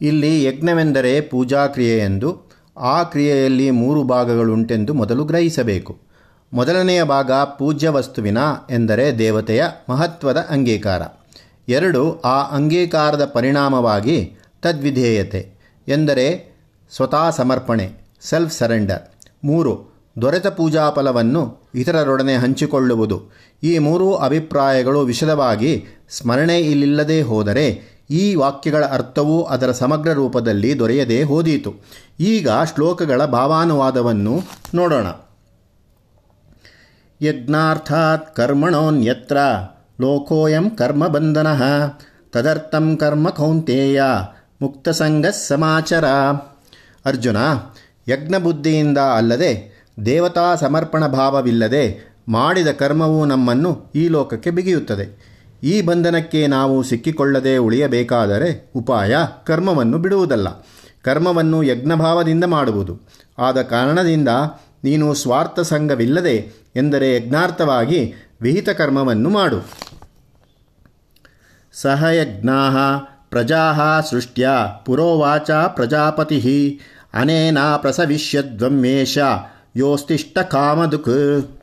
ಇಲ್ಲಿ ಯಜ್ಞವೆಂದರೆ ಪೂಜಾ ಕ್ರಿಯೆಯೆಂದು ಆ ಕ್ರಿಯೆಯಲ್ಲಿ ಮೂರು ಭಾಗಗಳುಂಟೆಂದು ಮೊದಲು ಗ್ರಹಿಸಬೇಕು. ಮೊದಲನೆಯ ಭಾಗ ಪೂಜ್ಯ ವಸ್ತುವಿನ ಎಂದರೆ ದೇವತೆಯ ಮಹತ್ವದ ಅಂಗೀಕಾರ. ಎರಡು, ಆ ಅಂಗೀಕಾರದ ಪರಿಣಾಮವಾಗಿ ತದ್ವಿಧೇಯತೆ ಎಂದರೆ ಸ್ವತಃ ಸಮರ್ಪಣೆ ಸೆಲ್ಫ್ ಸರೆಂಡರ್ ಮೂರು, ದೊರೆತ ಪೂಜಾ ಫಲವನ್ನು ಇತರರೊಡನೆ ಹಂಚಿಕೊಳ್ಳುವುದು. ಈ ಮೂರೂ ಅಭಿಪ್ರಾಯಗಳು ವಿಶದವಾಗಿ ಸ್ಮರಣೆ ಇಲ್ಲಿಲ್ಲದೆ ಹೋದರೆ ಈ ವಾಕ್ಯಗಳ ಅರ್ಥವೂ ಅದರ ಸಮಗ್ರ ರೂಪದಲ್ಲಿ ದೊರೆಯದೇ ಹೋದೀತು. ಈಗ ಶ್ಲೋಕಗಳ ಭಾವಾನುವಾದವನ್ನು ನೋಡೋಣ. ಯಜ್ಞಾರ್ಥಾತ್ ಕರ್ಮಣೋನ್ಯತ್ರ ಲೋಕೋಯಂ ಕರ್ಮಬಂಧನ ತದರ್ಥಂ ಕರ್ಮ ಕೌಂತೇಯ ಮುಕ್ತಸಂಗ ಸಮಾಚಾರ. ಅರ್ಜುನ, ಯಜ್ಞಬುದ್ಧಿಯಿಂದ ಅಲ್ಲದೆ ದೇವತಾ ಸಮರ್ಪಣ ಭಾವವಿಲ್ಲದೆ ಮಾಡಿದ ಕರ್ಮವು ನಮ್ಮನ್ನು ಈ ಲೋಕಕ್ಕೆ ಬಿಗಿಯುತ್ತದೆ. ಈ ಬಂಧನಕ್ಕೆ ನಾವು ಸಿಕ್ಕಿಕೊಳ್ಳದೆ ಉಳಿಯಬೇಕಾದರೆ ಉಪಾಯ ಕರ್ಮವನ್ನು ಬಿಡುವುದಲ್ಲ. ಕರ್ಮವನ್ನು ಯಜ್ಞಭಾವದಿಂದ ಮಾಡುವುದು. ಆದ ಕಾರಣದಿಂದ ನೀನು ಸ್ವಾರ್ಥ ಸಂಘವಿಲ್ಲದೆ ಎಂದರೆ ಯಜ್ಞಾರ್ಥವಾಗಿ ವಿಹಿತ ಕರ್ಮವನ್ನು ಮಾಡು. ಸಹಯಜ್ಞಾ ಪ್ರಜಾಹ ಸೃಷ್ಟ್ಯ ಪುರೋವಾಚ ಪ್ರಜಾಪತಿ ಅನೇನಾ ಪ್ರಸವಿಷ್ಯದ್ವಮ್ಮೇಶ ಯೋಸ್ತಿಷ್ಟ ಕಾಮದುಕ್.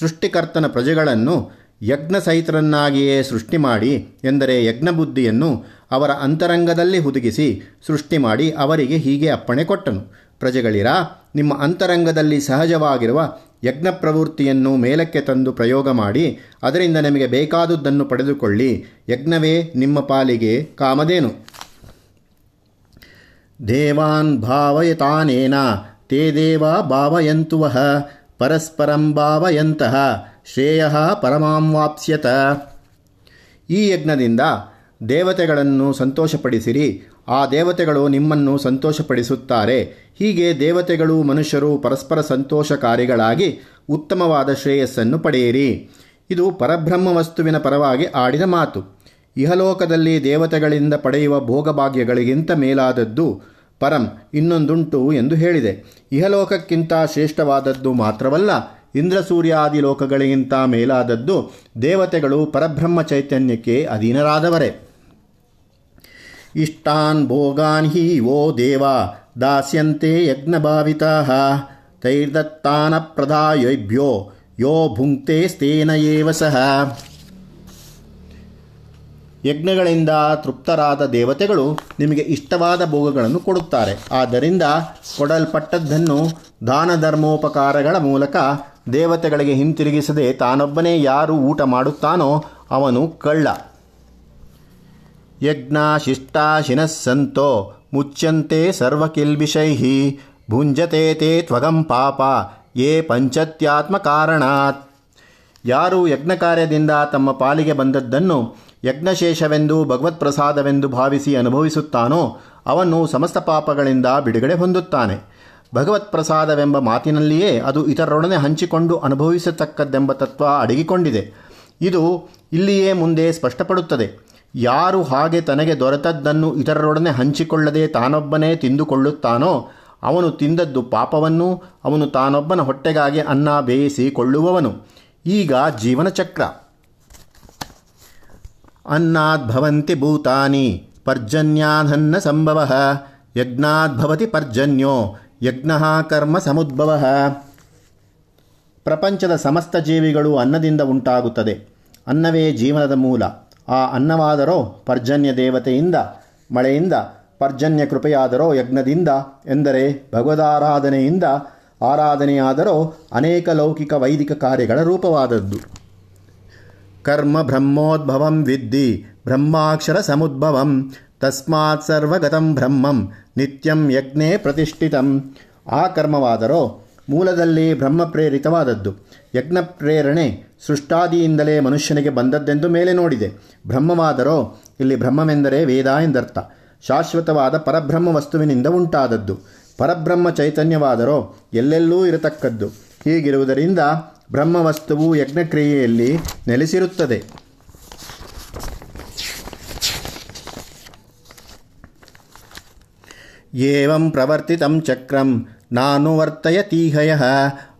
ಸೃಷ್ಟಿಕರ್ತನ ಪ್ರಜೆಗಳನ್ನು ಯಜ್ಞ ಸಹಿತರನ್ನಾಗಿಯೇ ಸೃಷ್ಟಿ ಮಾಡಿ ಎಂದರೆ ಯಜ್ಞಬುದ್ಧಿಯನ್ನು ಅವರ ಅಂತರಂಗದಲ್ಲಿ ಹುದುಗಿಸಿ ಸೃಷ್ಟಿ ಮಾಡಿ ಅವರಿಗೆ ಹೀಗೆ ಅಪ್ಪಣೆ ಕೊಟ್ಟನು. ಪ್ರಜೆಗಳಿರಾ, ನಿಮ್ಮ ಅಂತರಂಗದಲ್ಲಿ ಸಹಜವಾಗಿರುವ ಯಜ್ಞ ಪ್ರವೃತ್ತಿಯನ್ನು ಮೇಲಕ್ಕೆ ತಂದು ಪ್ರಯೋಗ ಮಾಡಿ ಅದರಿಂದ ನಿಮಗೆ ಬೇಕಾದುದನ್ನು ಪಡೆದುಕೊಳ್ಳಿ. ಯಜ್ಞವೇ ನಿಮ್ಮ ಪಾಲಿಗೆ ಕಾಮದೇನು ದೇವಾನ್ ಭಾವಯತಾನೇನ, ತೇ ದೇವ ಭಾವಯಂತುವಃ, ಪರಸ್ಪರಂ ಭಾವಯಂತಹ ಶ್ರೇಯ ಪರಮಾಂವಾಪ್ಸ್ಯತ ಈ ಯಜ್ಞದಿಂದ ದೇವತೆಗಳನ್ನು ಸಂತೋಷಪಡಿಸಿರಿ. ಆ ದೇವತೆಗಳು ನಿಮ್ಮನ್ನು ಸಂತೋಷಪಡಿಸುತ್ತಾರೆ. ಹೀಗೆ ದೇವತೆಗಳು ಮನುಷ್ಯರು ಪರಸ್ಪರ ಸಂತೋಷಕಾರಿಗಳಾಗಿ ಉತ್ತಮವಾದ ಶ್ರೇಯಸ್ಸನ್ನು ಪಡೆಯಿರಿ. ಇದು ಪರಬ್ರಹ್ಮ ವಸ್ತುವಿನ ಪರವಾಗಿ ಆಡಿದ ಮಾತು. ಇಹಲೋಕದಲ್ಲಿ ದೇವತೆಗಳಿಂದ ಪಡೆಯುವ ಭೋಗಭಾಗ್ಯಗಳಿಗಿಂತ ಮೇಲಾದದ್ದು ಪರಂ ಇನ್ನೊಂದುಂಟು ಎಂದು ಹೇಳಿದೆ. ಇಹಲೋಕಕ್ಕಿಂತ ಶ್ರೇಷ್ಠವಾದದ್ದು ಮಾತ್ರವಲ್ಲ ಇಂದ್ರ ಸೂರ್ಯಾದಿ ಲೋಕಗಳಿಗಿಂತ ಮೇಲಾದದ್ದು ದೇವತೆಗಳು ಪರಬ್ರಹ್ಮ ಚೈತನ್ಯಕ್ಕೆ ಅಧೀನರಾದವರೇ. ಇಷ್ಟಾನ್ ಭೋಗಾನ್ ಹಿ ವೋ ದೇವ, ದಾಸ್ಯಂತೆ ಯಜ್ಞಭಾವಿತಾ. ತೈರ್ದತ್ತಾನ ಪ್ರದಾಯಭ್ಯೋ ಯೋ ಭುಂಕ್ತೆ ಏವ ಸಹ. ಯಜ್ಞಗಳಿಂದ ತೃಪ್ತರಾದ ದೇವತೆಗಳು ನಿಮಗೆ ಇಷ್ಟವಾದ ಭೋಗಗಳನ್ನು ಕೊಡುತ್ತಾರೆ. ಆದ್ದರಿಂದ ಕೊಡಲ್ಪಟ್ಟದ್ದನ್ನು ದಾನ ಧರ್ಮೋಪಕಾರಗಳ ಮೂಲಕ ದೇವತೆಗಳಿಗೆ ಹಿಂತಿರುಗಿಸದೆ ತಾನೊಬ್ಬನೇ ಯಾರು ಊಟ ಮಾಡುತ್ತಾನೋ ಅವನು ಕಳ್ಳ. ಯಜ್ಞ ಶಿಷ್ಟಾಶಿನಃ ಸಂತೋ ಮುಚ್ಯಂತೆ ಸರ್ವಕಿಲ್ಬಿಷೈ ಭುಂಜತೆ ತೇ ತ್ವಗಂ ಪಾಪ, ಯೇ ಪಂಚತ್ಯಾತ್ಮ ಕಾರಣಾತ್ ಯಾರು ಯಜ್ಞ ಕಾರ್ಯದಿಂದ ತಮ್ಮ ಪಾಲಿಗೆ ಬಂದದ್ದನ್ನು ಯಜ್ಞಶೇಷವೆಂದು ಭಗವತ್ ಪ್ರಸಾದವೆಂದು ಭಾವಿಸಿ ಅನುಭವಿಸುತ್ತಾನೋ, ಅವನು ಸಮಸ್ತ ಪಾಪಗಳಿಂದ ಬಿಡುಗಡೆ ಹೊಂದುತ್ತಾನೆ. ಭಗವತ್ ಪ್ರಸಾದವೆಂಬ ಮಾತಿನಲ್ಲಿಯೇ ಅದು ಇತರರೊಡನೆ ಹಂಚಿಕೊಂಡು ಅನುಭವಿಸತಕ್ಕದ್ದೆಂಬ ತತ್ವ ಅಡಗಿಕೊಂಡಿದೆ. ಇದು ಇಲ್ಲಿಯೇ ಮುಂದೆ ಸ್ಪಷ್ಟಪಡುತ್ತದೆ. ಯಾರು ಹಾಗೆ ತನಗೆ ದೊರೆತದ್ದನ್ನು ಇತರರೊಡನೆ ಹಂಚಿಕೊಳ್ಳದೆ ತಾನೊಬ್ಬನೇ ತಿಂದುಕೊಳ್ಳುತ್ತಾನೋ, ಅವನು ತಿಂದದ್ದು ಪಾಪವನ್ನು, ಅವನು ತಾನೊಬ್ಬನ ಹೊಟ್ಟೆಗಾಗಿ ಅನ್ನ ಬೇಯಿಸಿ ಕೊಳ್ಳುವವನು ಈಗ ಜೀವನ ಚಕ್ರ ಅನ್ನದ್ಭವಂತಿ ಭೂತಾನಿ ಪರ್ಜನ್ಯಾನ್ನ ಸಂಭವ ಯಜ್ಞಾದ್ಭವತಿ ಪರ್ಜನ್ಯೋ ಯಜ್ಞ ಕರ್ಮ ಸಮುದ್ಭವ. ಪ್ರಪಂಚದ ಸಮಸ್ತ ಜೀವಿಗಳು ಅನ್ನದಿಂದ ಉಂಟಾಗುತ್ತದೆ. ಅನ್ನವೇ ಜೀವನದ ಮೂಲ. ಆ ಅನ್ನವಾದರೋ ಪರ್ಜನ್ಯ ದೇವತೆಯಿಂದ, ಮಳೆಯಿಂದ, ಪರ್ಜನ್ಯ ಕೃಪೆಯಾದರೋ ಯಜ್ಞದಿಂದ, ಎಂದರೆ ಭಗವದಾರಾಧನೆಯಿಂದ ಆರಾಧನೆಯಾದರೋ ಅನೇಕ ಲೌಕಿಕ ವೈದಿಕ ಕಾರ್ಯಗಳ ರೂಪವಾದದ್ದು. ಕರ್ಮ ಬ್ರಹ್ಮೋದ್ಭವಂ ವಿದ್ಧಿ, ಬ್ರಹ್ಮಾಕ್ಷರ ಸಮುದ್ಭವಂ, ತಸ್ಮಾತ್ ಸರ್ವಗತಂ ಬ್ರಹ್ಮಂ ನಿತ್ಯಂ ಯಜ್ಞೆ ಪ್ರತಿಷ್ಠಿತಂ. ಆ ಕರ್ಮವಾದರೋ ಮೂಲದಲ್ಲಿ ಬ್ರಹ್ಮ ಪ್ರೇರಿತವಾದದ್ದು ಯಜ್ಞ ಪ್ರೇರಣೆ ಸೃಷ್ಟಾದಿಯಿಂದಲೇ ಮನುಷ್ಯನಿಗೆ ಬಂದದ್ದೆಂದು ಮೇಲೆ ನೋಡಿದೆ. ಬ್ರಹ್ಮವಾದರೋ ಇಲ್ಲಿ ಬ್ರಹ್ಮವೆಂದರೆ ವೇದ ಎಂದರ್ಥ. ಶಾಶ್ವತವಾದ ಪರಬ್ರಹ್ಮ ವಸ್ತುವಿನಿಂದ ಉಂಟಾದದ್ದು. ಪರಬ್ರಹ್ಮ ಚೈತನ್ಯವಾದರೋ ಎಲ್ಲೆಲ್ಲೂ ಇರತಕ್ಕದ್ದು. ಹೀಗಿರುವುದರಿಂದ ಬ್ರಹ್ಮವಸ್ತುವು ಯಜ್ಞಕ್ರಿಯೆಯಲ್ಲಿ ನೆಲೆಸಿರುತ್ತದೆ. ಏವಂ ಪ್ರವರ್ತಿತಂ ಚಕ್ರಂ. ನಾನುವರ್ತಯತೀಹಯ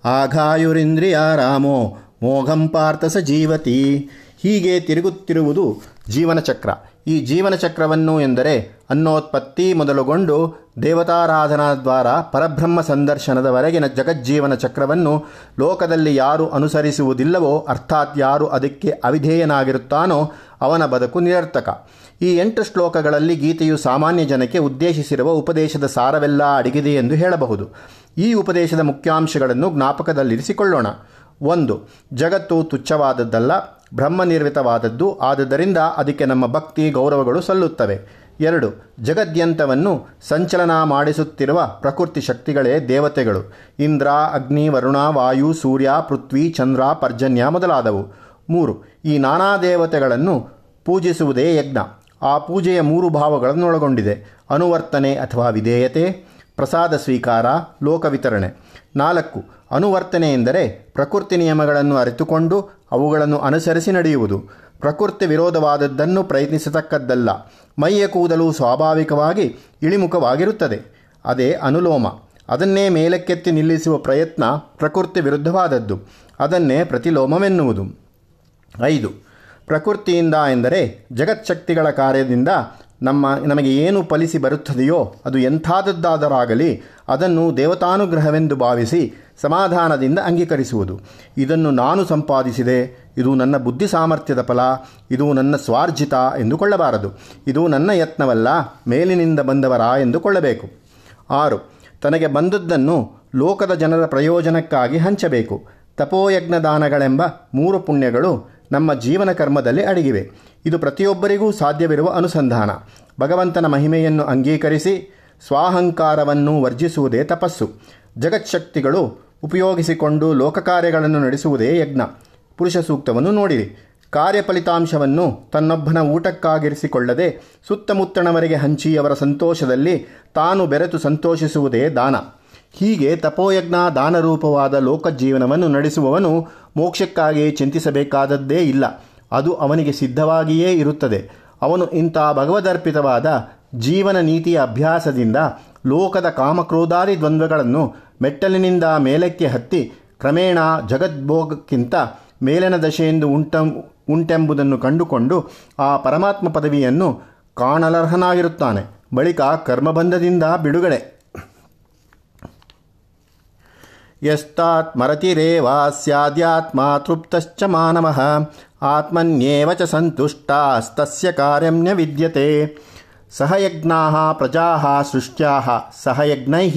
ಆಘಾಯುರಿಂದ್ರಿಯಾರಾಮೋ ಮೋಘಂ ಪಾರ್ಥಸ ಜೀವತಿ. ಹೀಗೆ ತಿರುಗುತ್ತಿರುವುದು ಜೀವನ ಚಕ್ರ ಈ ಜೀವನ ಚಕ್ರವನ್ನು ಎಂದರೆ ಅನ್ನೋತ್ಪತ್ತಿ ಮೊದಲುಗೊಂಡು ದೇವತಾರಾಧನಾ ದ್ವಾರ ಪರಬ್ರಹ್ಮ ಸಂದರ್ಶನದವರೆಗಿನ ಜಗಜ್ಜೀವನ ಚಕ್ರವನ್ನು ಲೋಕದಲ್ಲಿ ಯಾರು ಅನುಸರಿಸುವುದಿಲ್ಲವೋ, ಅರ್ಥಾತ್ ಯಾರು ಅದಕ್ಕೆ ಅವಿಧೇಯನಾಗಿರುತ್ತಾನೋ ಅವನ ಬದುಕು ನಿರರ್ಥಕ. ಈ ಎಂಟು ಶ್ಲೋಕಗಳಲ್ಲಿ ಗೀತೆಯು ಸಾಮಾನ್ಯ ಜನಕ್ಕೆ ಉದ್ದೇಶಿಸಿರುವ ಉಪದೇಶದ ಸಾರವೆಲ್ಲ ಅಡಗಿದೆ ಎಂದು ಹೇಳಬಹುದು. ಈ ಉಪದೇಶದ ಮುಖ್ಯಾಂಶಗಳನ್ನು ಜ್ಞಾಪಕದಲ್ಲಿರಿಸಿಕೊಳ್ಳೋಣ. ಒಂದು, ಜಗತ್ತು ತುಚ್ಛವಾದದ್ದಲ್ಲ, ಬ್ರಹ್ಮನಿರ್ಮಿತವಾದದ್ದು ಆದುದರಿಂದ ಅದಕ್ಕೆ ನಮ್ಮ ಭಕ್ತಿ, ಗೌರವಗಳು ಸಲ್ಲುತ್ತವೆ. ಎರಡು, ಜಗದ್ಯಂತವನ್ನು ಸಂಚಲನ ಮಾಡಿಸುತ್ತಿರುವ ಪ್ರಕೃತಿ ಶಕ್ತಿಗಳೇ ದೇವತೆಗಳು. ಇಂದ್ರ, ಅಗ್ನಿ, ವರುಣ, ವಾಯು, ಸೂರ್ಯ, ಪೃಥ್ವಿ, ಚಂದ್ರ, ಪರ್ಜನ್ಯ ಮೊದಲಾದವು. ಮೂರು, ಈ ನಾನಾ ದೇವತೆಗಳನ್ನು ಪೂಜಿಸುವುದೇ ಯಜ್ಞ. ಆ ಪೂಜೆಯ ಮೂರು ಭಾವಗಳನ್ನು ಒಳಗೊಂಡಿದೆ ಅನುವರ್ತನೆ ಅಥವಾ ವಿಧೇಯತೆ, ಪ್ರಸಾದ ಸ್ವೀಕಾರ, ಲೋಕ ವಿತರಣೆ. ನಾಲ್ಕು, ಅನುವರ್ತನೆ ಎಂದರೆ ಪ್ರಕೃತಿ ನಿಯಮಗಳನ್ನು ಅರಿತುಕೊಂಡು ಅವುಗಳನ್ನು ಅನುಸರಿಸಿ ನಡೆಯುವುದು. ಪ್ರಕೃತಿ ವಿರೋಧವಾದದ್ದನ್ನು ಪ್ರಯತ್ನಿಸತಕ್ಕದ್ದಲ್ಲ. ಮೈಯ ಕೂದಲು ಸ್ವಾಭಾವಿಕವಾಗಿ ಇಳಿಮುಖವಾಗಿರುತ್ತದೆ. ಅದೇ ಅನುಲೋಮ. ಅದನ್ನೇ ಮೇಲಕ್ಕೆತ್ತಿ ನಿಲ್ಲಿಸುವ ಪ್ರಯತ್ನ ಪ್ರಕೃತಿ ವಿರುದ್ಧವಾದದ್ದು. ಅದನ್ನೇ ಪ್ರತಿಲೋಮವೆನ್ನುವುದು. ಐದು ಪ್ರಕೃತಿಯಿಂದ ಎಂದರೆ ಜಗತ್ಶಕ್ತಿಗಳ ಕಾರ್ಯದಿಂದ ನಮ್ಮ, ನಮಗೆ ಏನು ಫಲಿಸಿ ಬರುತ್ತದೆಯೋ ಅದು ಎಂಥಾದದ್ದಾದರಾಗಲಿ ಅದನ್ನು ದೇವತಾನುಗ್ರಹವೆಂದು ಭಾವಿಸಿ ಸಮಾಧಾನದಿಂದ ಅಂಗೀಕರಿಸುವುದು. ಇದನ್ನು ನಾನು ಸಂಪಾದಿಸಿದೆ, ಇದು ನನ್ನ ಬುದ್ಧಿ ಸಾಮರ್ಥ್ಯದ ಫಲ, ಇದು ನನ್ನ ಸ್ವಾರ್ಜಿತ ಎಂದುಕೊಳ್ಳಬಾರದು. ಇದು ನನ್ನ ಯತ್ನವಲ್ಲ, ಮೇಲಿನಿಂದ ಬಂದವರ ಎಂದುಕೊಳ್ಳಬೇಕು ಆರು, ತನಗೆ ಬಂದದ್ದನ್ನು ಲೋಕದ ಜನರ ಪ್ರಯೋಜನಕ್ಕಾಗಿ ಹಂಚಬೇಕು. ತಪೋಯಜ್ಞ ದಾನಗಳೆಂಬ ಮೂರು ಪುಣ್ಯಗಳು ನಮ್ಮ ಜೀವನ ಕರ್ಮದಲ್ಲಿ ಅಡಗಿವೆ. ಇದು ಪ್ರತಿಯೊಬ್ಬರಿಗೂ ಸಾಧ್ಯವಿರುವ ಅನುಸಂಧಾನ. ಭಗವಂತನ ಮಹಿಮೆಯನ್ನು ಅಂಗೀಕರಿಸಿ ಸ್ವಾಹಂಕಾರವನ್ನು ವರ್ಜಿಸುವುದೇ ತಪಸ್ಸು. ಜಗತ್ಶಕ್ತಿಗಳು ಉಪಯೋಗಿಸಿಕೊಂಡು ಲೋಕಕಾರ್ಯಗಳನ್ನು ನಡೆಸುವುದೇ ಯಜ್ಞ. ಪುರುಷ ಸೂಕ್ತವನ್ನು ನೋಡಿರಿ. ಕಾರ್ಯ ಫಲಿತಾಂಶವನ್ನು ತನ್ನೊಬ್ಬನ ಊಟಕ್ಕಾಗಿರಿಸಿಕೊಳ್ಳದೆ ಸುತ್ತಮುತ್ತಣವರಿಗೆ ಹಂಚಿ ಅವರ ಸಂತೋಷದಲ್ಲಿ ತಾನು ಬೆರೆತು ಸಂತೋಷಿಸುವುದೇ ದಾನ. ಹೀಗೆ ತಪೋಯಜ್ಞ ದಾನರೂಪವಾದ ಲೋಕಜೀವನವನ್ನು ನಡೆಸುವವನು ಮೋಕ್ಷಕ್ಕಾಗಿ ಚಿಂತಿಸಬೇಕಾದದ್ದೇ ಇಲ್ಲ. ಅದು ಅವನಿಗೆ ಸಿದ್ಧವಾಗಿಯೇ ಇರುತ್ತದೆ. ಅವನು ಇಂಥ ಭಗವದರ್ಪಿತವಾದ ಜೀವನ ನೀತಿಯ ಅಭ್ಯಾಸದಿಂದ ಲೋಕದ ಕಾಮಕ್ರೋಧಾದಿ ದ್ವಂದ್ವಗಳನ್ನು ಮೆಟ್ಟಲಿನಿಂದ ಮೇಲಕ್ಕೆ ಹತ್ತಿ ಕ್ರಮೇಣ ಜಗದ್ಭೋಗಕ್ಕಿಂತ ಮೇಲಿನ ದಶೆಯೆಂದು ಉಂಟ, ಉಂಟೆಂಬುದನ್ನು ಕಂಡುಕೊಂಡು ಆ ಪರಮಾತ್ಮ ಪದವಿಯನ್ನು ಕಾಣಲರ್ಹನಾಗಿರುತ್ತಾನೆ. ಬಳಿಕ ಕರ್ಮಬಂಧದಿಂದ ಬಿಡುಗಡೆ. ಯಸ್ತಾತ್ಮರತಿರೇವ ಸ್ಯಾದ್ಯಾತ್ಮ ತೃಪ್ತಶ್ಚ ಮಾನವಃ ಆತ್ಮನ್ಯೇವ ಚ ಸಂತುಷ್ಟಾಸ್ತಸ್ಯ ಕಾರ್ಯಂ ವಿದ್ಯತೆ ಸಹಯಜ್ಞಾ ಪ್ರಜಾ ಸೃಷ್ಟ್ಯಾ ಸಹಯಜ್ಞೈ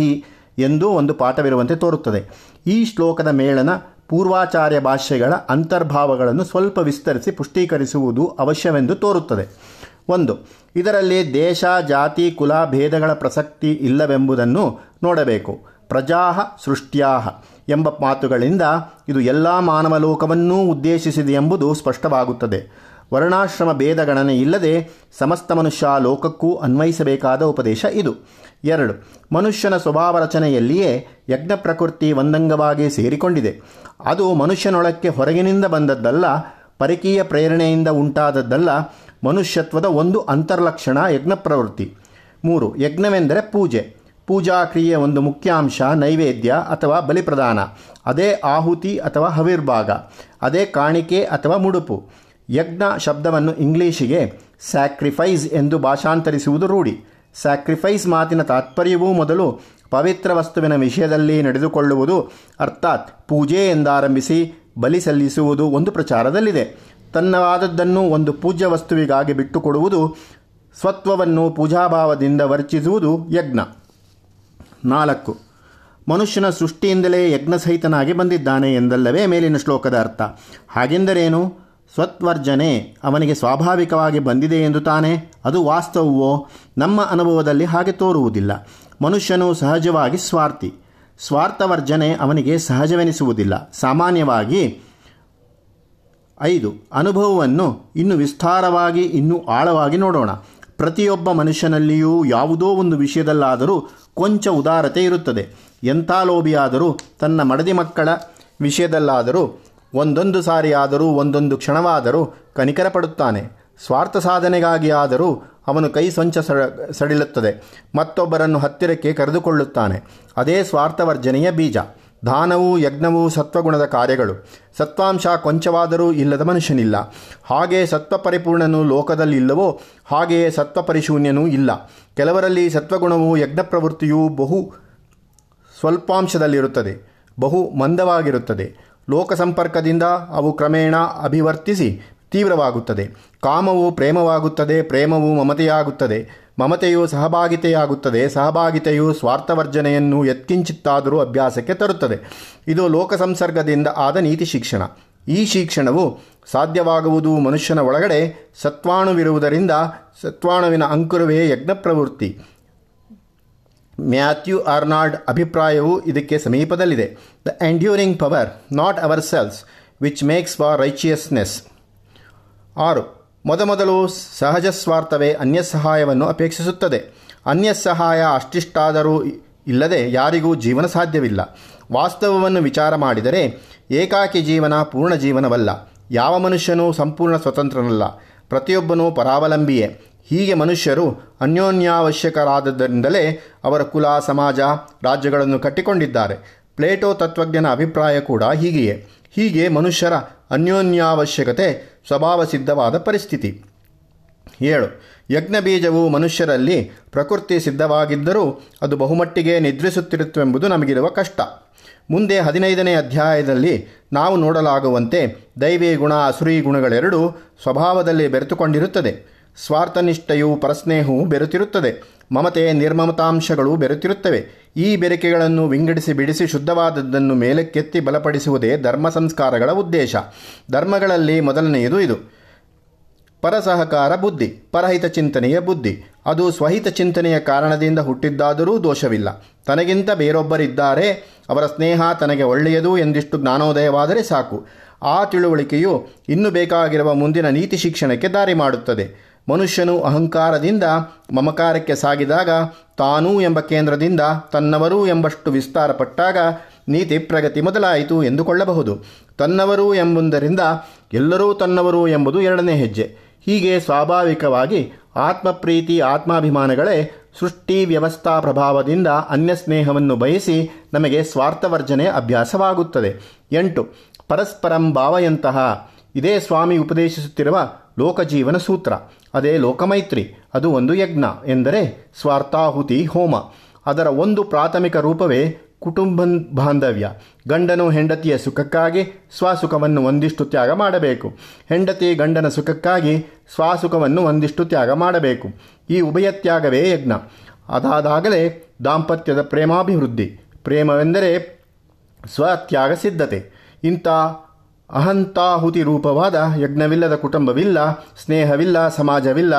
ಎಂದು ಒಂದು ಪಾಠವಿರುವಂತೆ ತೋರುತ್ತದೆ. ಈ ಶ್ಲೋಕದ ಮೇಳನ ಪೂರ್ವಾಚಾರ್ಯ ಭಾಷೆಗಳ ಅಂತರ್ಭಾವಗಳನ್ನು ಸ್ವಲ್ಪ ವಿಸ್ತರಿಸಿ ಪುಷ್ಟೀಕರಿಸುವುದು ಅವಶ್ಯವೆಂದು ತೋರುತ್ತದೆ. ಒಂದು, ಇದರಲ್ಲಿ ದೇಶ, ಜಾತಿ, ಕುಲ, ಭೇದಗಳ ಪ್ರಸಕ್ತಿ ಇಲ್ಲವೆಂಬುದನ್ನು ನೋಡಬೇಕು. ಪ್ರಜಾ ಸೃಷ್ಟ್ಯಾ ಎಂಬ ಮಾತುಗಳಿಂದ ಇದು ಎಲ್ಲ ಮಾನವ ಲೋಕವನ್ನೂ ಉದ್ದೇಶಿಸಿದೆ ಎಂಬುದು ಸ್ಪಷ್ಟವಾಗುತ್ತದೆ. ವರ್ಣಾಶ್ರಮ ಭೇದ ಗಣನೆ ಇಲ್ಲದೆ ಸಮಸ್ತ ಮನುಷ್ಯ ಲೋಕಕ್ಕೂ ಅನ್ವಯಿಸಬೇಕಾದ ಉಪದೇಶ ಇದು. ಎರಡು, ಮನುಷ್ಯನ ಸ್ವಭಾವ ರಚನೆಯಲ್ಲಿಯೇ ಯಜ್ಞ ಪ್ರಕೃತಿ ಒಂದಂಗವಾಗಿ ಸೇರಿಕೊಂಡಿದೆ. ಅದು ಮನುಷ್ಯನೊಳಕ್ಕೆ ಹೊರಗಿನಿಂದ ಬಂದದ್ದಲ್ಲ, ಪರಕೀಯ ಪ್ರೇರಣೆಯಿಂದ ಉಂಟಾದದ್ದಲ್ಲ, ಮನುಷ್ಯತ್ವದ ಒಂದು ಅಂತರ್ಲಕ್ಷಣ ಯಜ್ಞ ಪ್ರವೃತ್ತಿ. ಮೂರು, ಯಜ್ಞವೆಂದರೆ ಪೂಜೆ. ಪೂಜಾ ಕ್ರಿಯೆಯ ಒಂದು ಮುಖ್ಯಾಂಶ, ನೈವೇದ್ಯ ಅಥವಾ ಬಲಿಪ್ರದಾನ. ಅದೇ ಆಹುತಿ ಅಥವಾ ಹವಿರ್ಭಾಗ. ಅದೇ ಕಾಣಿಕೆ ಅಥವಾ ಮುಡುಪು. ಯಜ್ಞ ಶಬ್ದವನ್ನು ಇಂಗ್ಲೀಷಿಗೆ ಸ್ಯಾಕ್ರಿಫೈಸ್ ಎಂದು ಭಾಷಾಂತರಿಸುವುದು ರೂಢಿ. ಸ್ಯಾಕ್ರಿಫೈಸ್ ಮಾತಿನ ತಾತ್ಪರ್ಯವೂ ಮೊದಲು ಪವಿತ್ರ ವಸ್ತುವಿನ ವಿಷಯದಲ್ಲಿ ನಡೆದುಕೊಳ್ಳುವುದು, ಅರ್ಥಾತ್ ಪೂಜೆ ಎಂದಾರಂಭಿಸಿ ಬಲಿ ಸಲ್ಲಿಸುವುದು ಒಂದು ಪ್ರಚಾರದಲ್ಲಿದೆ. ತನ್ನವಾದದ್ದನ್ನು ಒಂದು ಪೂಜ್ಯ ವಸ್ತುವಿಗಾಗಿ ಬಿಟ್ಟುಕೊಡುವುದು, ಸ್ವತ್ವವನ್ನು ಪೂಜಾಭಾವದಿಂದ ವರ್ಚಿಸುವುದು ಯಜ್ಞ. ನಾಲ್ಕು. ಮನುಷ್ಯನ ಸೃಷ್ಟಿಯಿಂದಲೇ ಯಜ್ಞಸಹಿತನಾಗಿ ಬಂದಿದ್ದಾನೆ ಎಂದಲ್ಲವೇ ಮೇಲಿನ ಶ್ಲೋಕದ ಅರ್ಥ. ಹಾಗೆಂದರೇನು? ಸ್ವತ್ವರ್ಜನೆ ಅವನಿಗೆ ಸ್ವಾಭಾವಿಕವಾಗಿ ಬಂದಿದೆ ಎಂದು ತಾನೆ? ಅದು ವಾಸ್ತವವೋ? ನಮ್ಮ ಅನುಭವದಲ್ಲಿ ಹಾಗೆ ತೋರುವುದಿಲ್ಲ. ಮನುಷ್ಯನು ಸಹಜವಾಗಿ ಸ್ವಾರ್ಥಿ. ಸ್ವಾರ್ಥವರ್ಜನೆ ಅವನಿಗೆ ಸಹಜವೆನಿಸುವುದಿಲ್ಲ. ಸಾಮಾನ್ಯವಾಗಿ ಐದು. ಅನುಭವವನ್ನು ಇನ್ನು ವಿಸ್ತಾರವಾಗಿ, ಇನ್ನೂ ಆಳವಾಗಿ ನೋಡೋಣ. ಪ್ರತಿಯೊಬ್ಬ ಮನುಷ್ಯನಲ್ಲಿಯೂ ಯಾವುದೋ ಒಂದು ವಿಷಯದಲ್ಲಾದರೂ ಕೊಂಚ ಉದಾರತೆ ಇರುತ್ತದೆ. ಎಂಥ ಲೋಭಿಯಾದರೂ ತನ್ನ ಮಡದಿ ಮಕ್ಕಳ ವಿಷಯದಲ್ಲಾದರೂ, ಒಂದೊಂದು ಸಾರಿಯಾದರೂ, ಒಂದೊಂದು ಕ್ಷಣವಾದರೂ ಕನಿಕರ ಪಡುತ್ತಾನೆ ಸ್ವಾರ್ಥ ಸಾಧನೆಗಾಗಿ ಆದರೂ ಅವನು ಕೈ ಸೊಂಚ ಸಡಿಲುತ್ತದೆ. ಮತ್ತೊಬ್ಬರನ್ನು ಹತ್ತಿರಕ್ಕೆ ಕರೆದುಕೊಳ್ಳುತ್ತಾನೆ. ಅದೇ ಸ್ವಾರ್ಥವರ್ಜನೆಯ ಬೀಜ. ದಾನವು ಯಜ್ಞವು ಸತ್ವಗುಣದ ಕಾರ್ಯಗಳು. ಸತ್ವಾಂಶ ಕೊಂಚವಾದರೂ ಇಲ್ಲದ ಮನುಷ್ಯನಿಲ್ಲ. ಹಾಗೆ ಸತ್ವ ಪರಿಪೂರ್ಣನು ಲೋಕದಲ್ಲಿಲ್ಲವೋ ಹಾಗೆಯೇ ಸತ್ವ ಪರಿಶೂನ್ಯನೂ ಇಲ್ಲ. ಕೆಲವರಲ್ಲಿ ಸತ್ವಗುಣವು ಯಜ್ಞ ಪ್ರವೃತ್ತಿಯು ಬಹು ಸ್ವಲ್ಪಾಂಶದಲ್ಲಿರುತ್ತದೆ, ಬಹು ಮಂದವಾಗಿರುತ್ತದೆ. ಲೋಕ ಸಂಪರ್ಕದಿಂದ ಅವು ಕ್ರಮೇಣ ಅಭಿವರ್ತಿಸಿ ತೀವ್ರವಾಗುತ್ತದೆ. ಕಾಮವು ಪ್ರೇಮವಾಗುತ್ತದೆ, ಪ್ರೇಮವು ಮಮತೆಯಾಗುತ್ತದೆ. ಮಮತೆಯು ಸಹಭಾಗಿತೆಯಾಗುತ್ತದೆ, ಸಹಭಾಗಿತೆಯು ಸ್ವಾರ್ಥವರ್ಜನೆಯನ್ನು ಎತ್ಕಿಂಚಿತ್ತಾದರೂ ಅಭ್ಯಾಸಕ್ಕೆ ತರುತ್ತದೆ. ಇದು ಲೋಕ ಸಂಸರ್ಗದಿಂದ ಆದ ನೀತಿ ಶಿಕ್ಷಣ. ಈ ಶಿಕ್ಷಣವು ಸಾಧ್ಯವಾಗುವುದು ಮನುಷ್ಯನ ಒಳಗಡೆ ಸತ್ವಾಣುವಿರುವುದರಿಂದ ಸತ್ವಾಣುವಿನ ಅಂಕುರವೇ ಯಜ್ಞ ಪ್ರವೃತ್ತಿ ಮ್ಯಾಥ್ಯೂ ಆರ್ನಾಲ್ಡ್ ಅಭಿಪ್ರಾಯವು ಇದಕ್ಕೆ ಸಮೀಪದಲ್ಲಿದೆ. The enduring power, not ourselves, which makes for righteousness. ಆರು. ಮೊದಮೊದಲು ಸಹಜ ಸ್ವಾರ್ಥವೇ ಅನ್ಯ ಸಹಾಯವನ್ನು ಅಪೇಕ್ಷಿಸುತ್ತದೆ. ಅನ್ಯ ಸಹಾಯ ಅಷ್ಟಿಷ್ಟಾದರೂ ಇಲ್ಲದೆ ಯಾರಿಗೂ ಜೀವನ ಸಾಧ್ಯವಿಲ್ಲ. ವಾಸ್ತವವನ್ನು ವಿಚಾರ ಮಾಡಿದರೆ ಏಕಾಕಿ ಜೀವನ ಪೂರ್ಣ ಜೀವನವಲ್ಲ. ಯಾವ ಮನುಷ್ಯನೂ ಸಂಪೂರ್ಣ ಸ್ವತಂತ್ರನಲ್ಲ. ಪ್ರತಿಯೊಬ್ಬನೂ ಪರಾವಲಂಬಿಯೇ. ಹೀಗೆ ಮನುಷ್ಯರು ಅನ್ಯೋನ್ಯಾವಶ್ಯಕರಾದದ್ದರಿಂದಲೇ ಅವರ ಕುಲ, ಸಮಾಜ, ರಾಜ್ಯಗಳನ್ನು ಕಟ್ಟಿಕೊಂಡಿದ್ದಾರೆ. ಪ್ಲೇಟೋ ತತ್ವಜ್ಞನ ಅಭಿಪ್ರಾಯ ಕೂಡ ಹೀಗೆಯೇ. ಹೀಗೆ ಮನುಷ್ಯರ ಅನ್ಯೋನ್ಯಾವಶ್ಯಕತೆ ಸ್ವಭಾವ ಸಿದ್ಧವಾದ ಪರಿಸ್ಥಿತಿ. ಏಳು. ಯಜ್ಞ ಬೀಜವು ಮನುಷ್ಯರಲ್ಲಿ ಪ್ರಕೃತಿ ಸಿದ್ಧವಾಗಿದ್ದರೂ ಅದು ಬಹುಮಟ್ಟಿಗೆ ನಿದ್ರಿಸುತ್ತಿರುತ್ತವೆಂಬುದು ನಮಗಿರುವ ಕಷ್ಟ. ಮುಂದೆ ಹದಿನೈದನೇ ಅಧ್ಯಾಯದಲ್ಲಿ ನಾವು ನೋಡಲಾಗುವಂತೆ ದೈವಿ ಗುಣ, ಅಸುರಿ ಗುಣಗಳೆರಡೂ ಸ್ವಭಾವದಲ್ಲಿ ಬೆರೆತುಕೊಂಡಿರುತ್ತದೆ. ಸ್ವಾರ್ಥನಿಷ್ಠೆಯು ಪರಸ್ನೇಹವು ಬೆರೆತಿರುತ್ತದೆ. ಮಮತೆ ನಿರ್ಮಮತಾಂಶಗಳು ಬೆರೆತಿರುತ್ತವೆ. ಈ ಬೆರಕೆಗಳನ್ನು ವಿಂಗಡಿಸಿ ಬಿಡಿಸಿ ಶುದ್ಧವಾದದ್ದನ್ನು ಮೇಲಕ್ಕೆತ್ತಿ ಬಲಪಡಿಸುವುದೇ ಧರ್ಮ ಸಂಸ್ಕಾರಗಳ ಉದ್ದೇಶ. ಧರ್ಮಗಳಲ್ಲಿ ಮೊದಲನೆಯದು ಇದು. ಪರಸಹಕಾರ ಬುದ್ಧಿ, ಪರಹಿತ ಚಿಂತನೆಯ ಬುದ್ಧಿ. ಅದು ಸ್ವಹಿತ ಚಿಂತನೆಯ ಕಾರಣದಿಂದ ಹುಟ್ಟಿದ್ದಾದರೂ ದೋಷವಿಲ್ಲ. ತನಗಿಂತ ಬೇರೊಬ್ಬರಿದ್ದಾರೆ. ಅವರ ಸ್ನೇಹ ತನಗೆ ಒಳ್ಳೆಯದು ಎಂದಿಷ್ಟು ಜ್ಞಾನೋದಯವಾದರೆ ಸಾಕು. ಆ ತಿಳುವಳಿಕೆಯು ಇನ್ನು ಬೇಕಾಗಿರುವ ಮುಂದಿನ ನೀತಿ ಶಿಕ್ಷಣಕ್ಕೆ ದಾರಿ ಮಾಡುತ್ತದೆ. ಮನುಷ್ಯನು ಅಹಂಕಾರದಿಂದ ಮಮಕಾರಕ್ಕೆ ಸಾಗಿದಾಗ ತಾನೂ ಎಂಬ ಕೇಂದ್ರದಿಂದ ತನ್ನವರೂ ಎಂಬಷ್ಟು ವಿಸ್ತಾರಪಟ್ಟಾಗ ನೀತಿ ಪ್ರಗತಿ ಮೊದಲಾಯಿತು ಎಂದುಕೊಳ್ಳಬಹುದು. ತನ್ನವರು ಎಂಬುದರಿಂದ ಎಲ್ಲರೂ ತನ್ನವರು ಎಂಬುದು ಎರಡನೇ ಹೆಜ್ಜೆ. ಹೀಗೆ ಸ್ವಾಭಾವಿಕವಾಗಿ ಆತ್ಮಪ್ರೀತಿ, ಆತ್ಮಾಭಿಮಾನಗಳೇ ಸೃಷ್ಟಿ ವ್ಯವಸ್ಥಾ ಪ್ರಭಾವದಿಂದ ಅನ್ಯ ಸ್ನೇಹವನ್ನು ಬಯಸಿ ನಮಗೆ ಸ್ವಾರ್ಥವರ್ಜನೆ ಅಭ್ಯಾಸವಾಗುತ್ತದೆ. ಎಂಟು, ಪರಸ್ಪರಂ ಭಾವಯಂತಹ ಇದೇ ಸ್ವಾಮಿ ಉಪದೇಶಿಸುತ್ತಿರುವ ಲೋಕಜೀವನ ಸೂತ್ರ. ಅದೇ ಲೋಕಮೈತ್ರಿ, ಅದು ಒಂದು ಯಜ್ಞ ಎಂದರೆ ಸ್ವಾರ್ಥಾಹುತಿ ಹೋಮ. ಅದರ ಒಂದು ಪ್ರಾಥಮಿಕ ರೂಪವೇ ಕುಟುಂಬ ಬಾಂಧವ್ಯ. ಗಂಡನು ಹೆಂಡತಿಯ ಸುಖಕ್ಕಾಗಿ ಸ್ವಸುಖವನ್ನು ಒಂದಿಷ್ಟು ತ್ಯಾಗ ಮಾಡಬೇಕು. ಹೆಂಡತಿ ಗಂಡನ ಸುಖಕ್ಕಾಗಿ ಸ್ವಸುಖವನ್ನು ಒಂದಿಷ್ಟು ತ್ಯಾಗ ಮಾಡಬೇಕು. ಈ ಉಭಯ ತ್ಯಾಗವೇ ಯಜ್ಞ. ಅದಾದಾಗಲೇ ದಾಂಪತ್ಯದ ಪ್ರೇಮಾಭಿವೃದ್ಧಿ. ಪ್ರೇಮವೆಂದರೆ ಸ್ವತ್ಯಾಗ ಸಿದ್ಧತೆ. ಇಂಥ ಅಹಂತಾಹುತಿ ರೂಪವಾದ ಯಜ್ಞವಿಲ್ಲದ ಕುಟುಂಬವಿಲ್ಲ, ಸ್ನೇಹವಿಲ್ಲ, ಸಮಾಜವಿಲ್ಲ,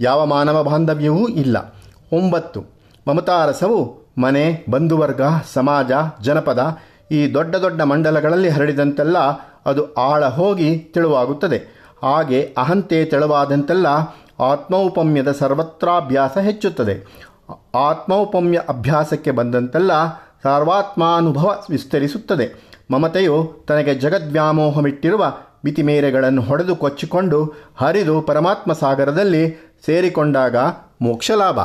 ಯಾವ ಮಾನವ ಬಾಂಧವ್ಯವೂ ಇಲ್ಲ. ಒಂಬತ್ತು, ಮಮತಾರಸವು ಮನೆ, ಬಂಧುವರ್ಗ, ಸಮಾಜ, ಜನಪದ, ಈ ದೊಡ್ಡ ದೊಡ್ಡ ಮಂಡಲಗಳಲ್ಲಿ ಹರಡಿದಂತೆಲ್ಲ ಅದು ಆಳ ಹೋಗಿ ತೆಳುವಾಗುತ್ತದೆ. ಹಾಗೆ ಅಹಂತೆ ತೆಳುವಾದಂತೆಲ್ಲ ಆತ್ಮೌಪಮ್ಯದ ಸರ್ವತ್ರಾಭ್ಯಾಸ ಹೆಚ್ಚುತ್ತದೆ. ಆತ್ಮೌಪಮ್ಯ ಅಭ್ಯಾಸಕ್ಕೆ ಬಂದಂತೆಲ್ಲ ಸರ್ವಾತ್ಮಾನುಭವ ವಿಸ್ತರಿಸುತ್ತದೆ. ಮಮತೆಯು ತನಗೆ ಜಗದ್ವ್ಯಾಮೋಹಮಿಟ್ಟಿರುವ ಮಿತಿಮೇರೆಗಳನ್ನು ಹೊಡೆದು ಕೊಚ್ಚಿಕೊಂಡು ಹರಿದು ಪರಮಾತ್ಮ ಸಾಗರದಲ್ಲಿ ಸೇರಿಕೊಂಡಾಗ ಮೋಕ್ಷ ಲಾಭ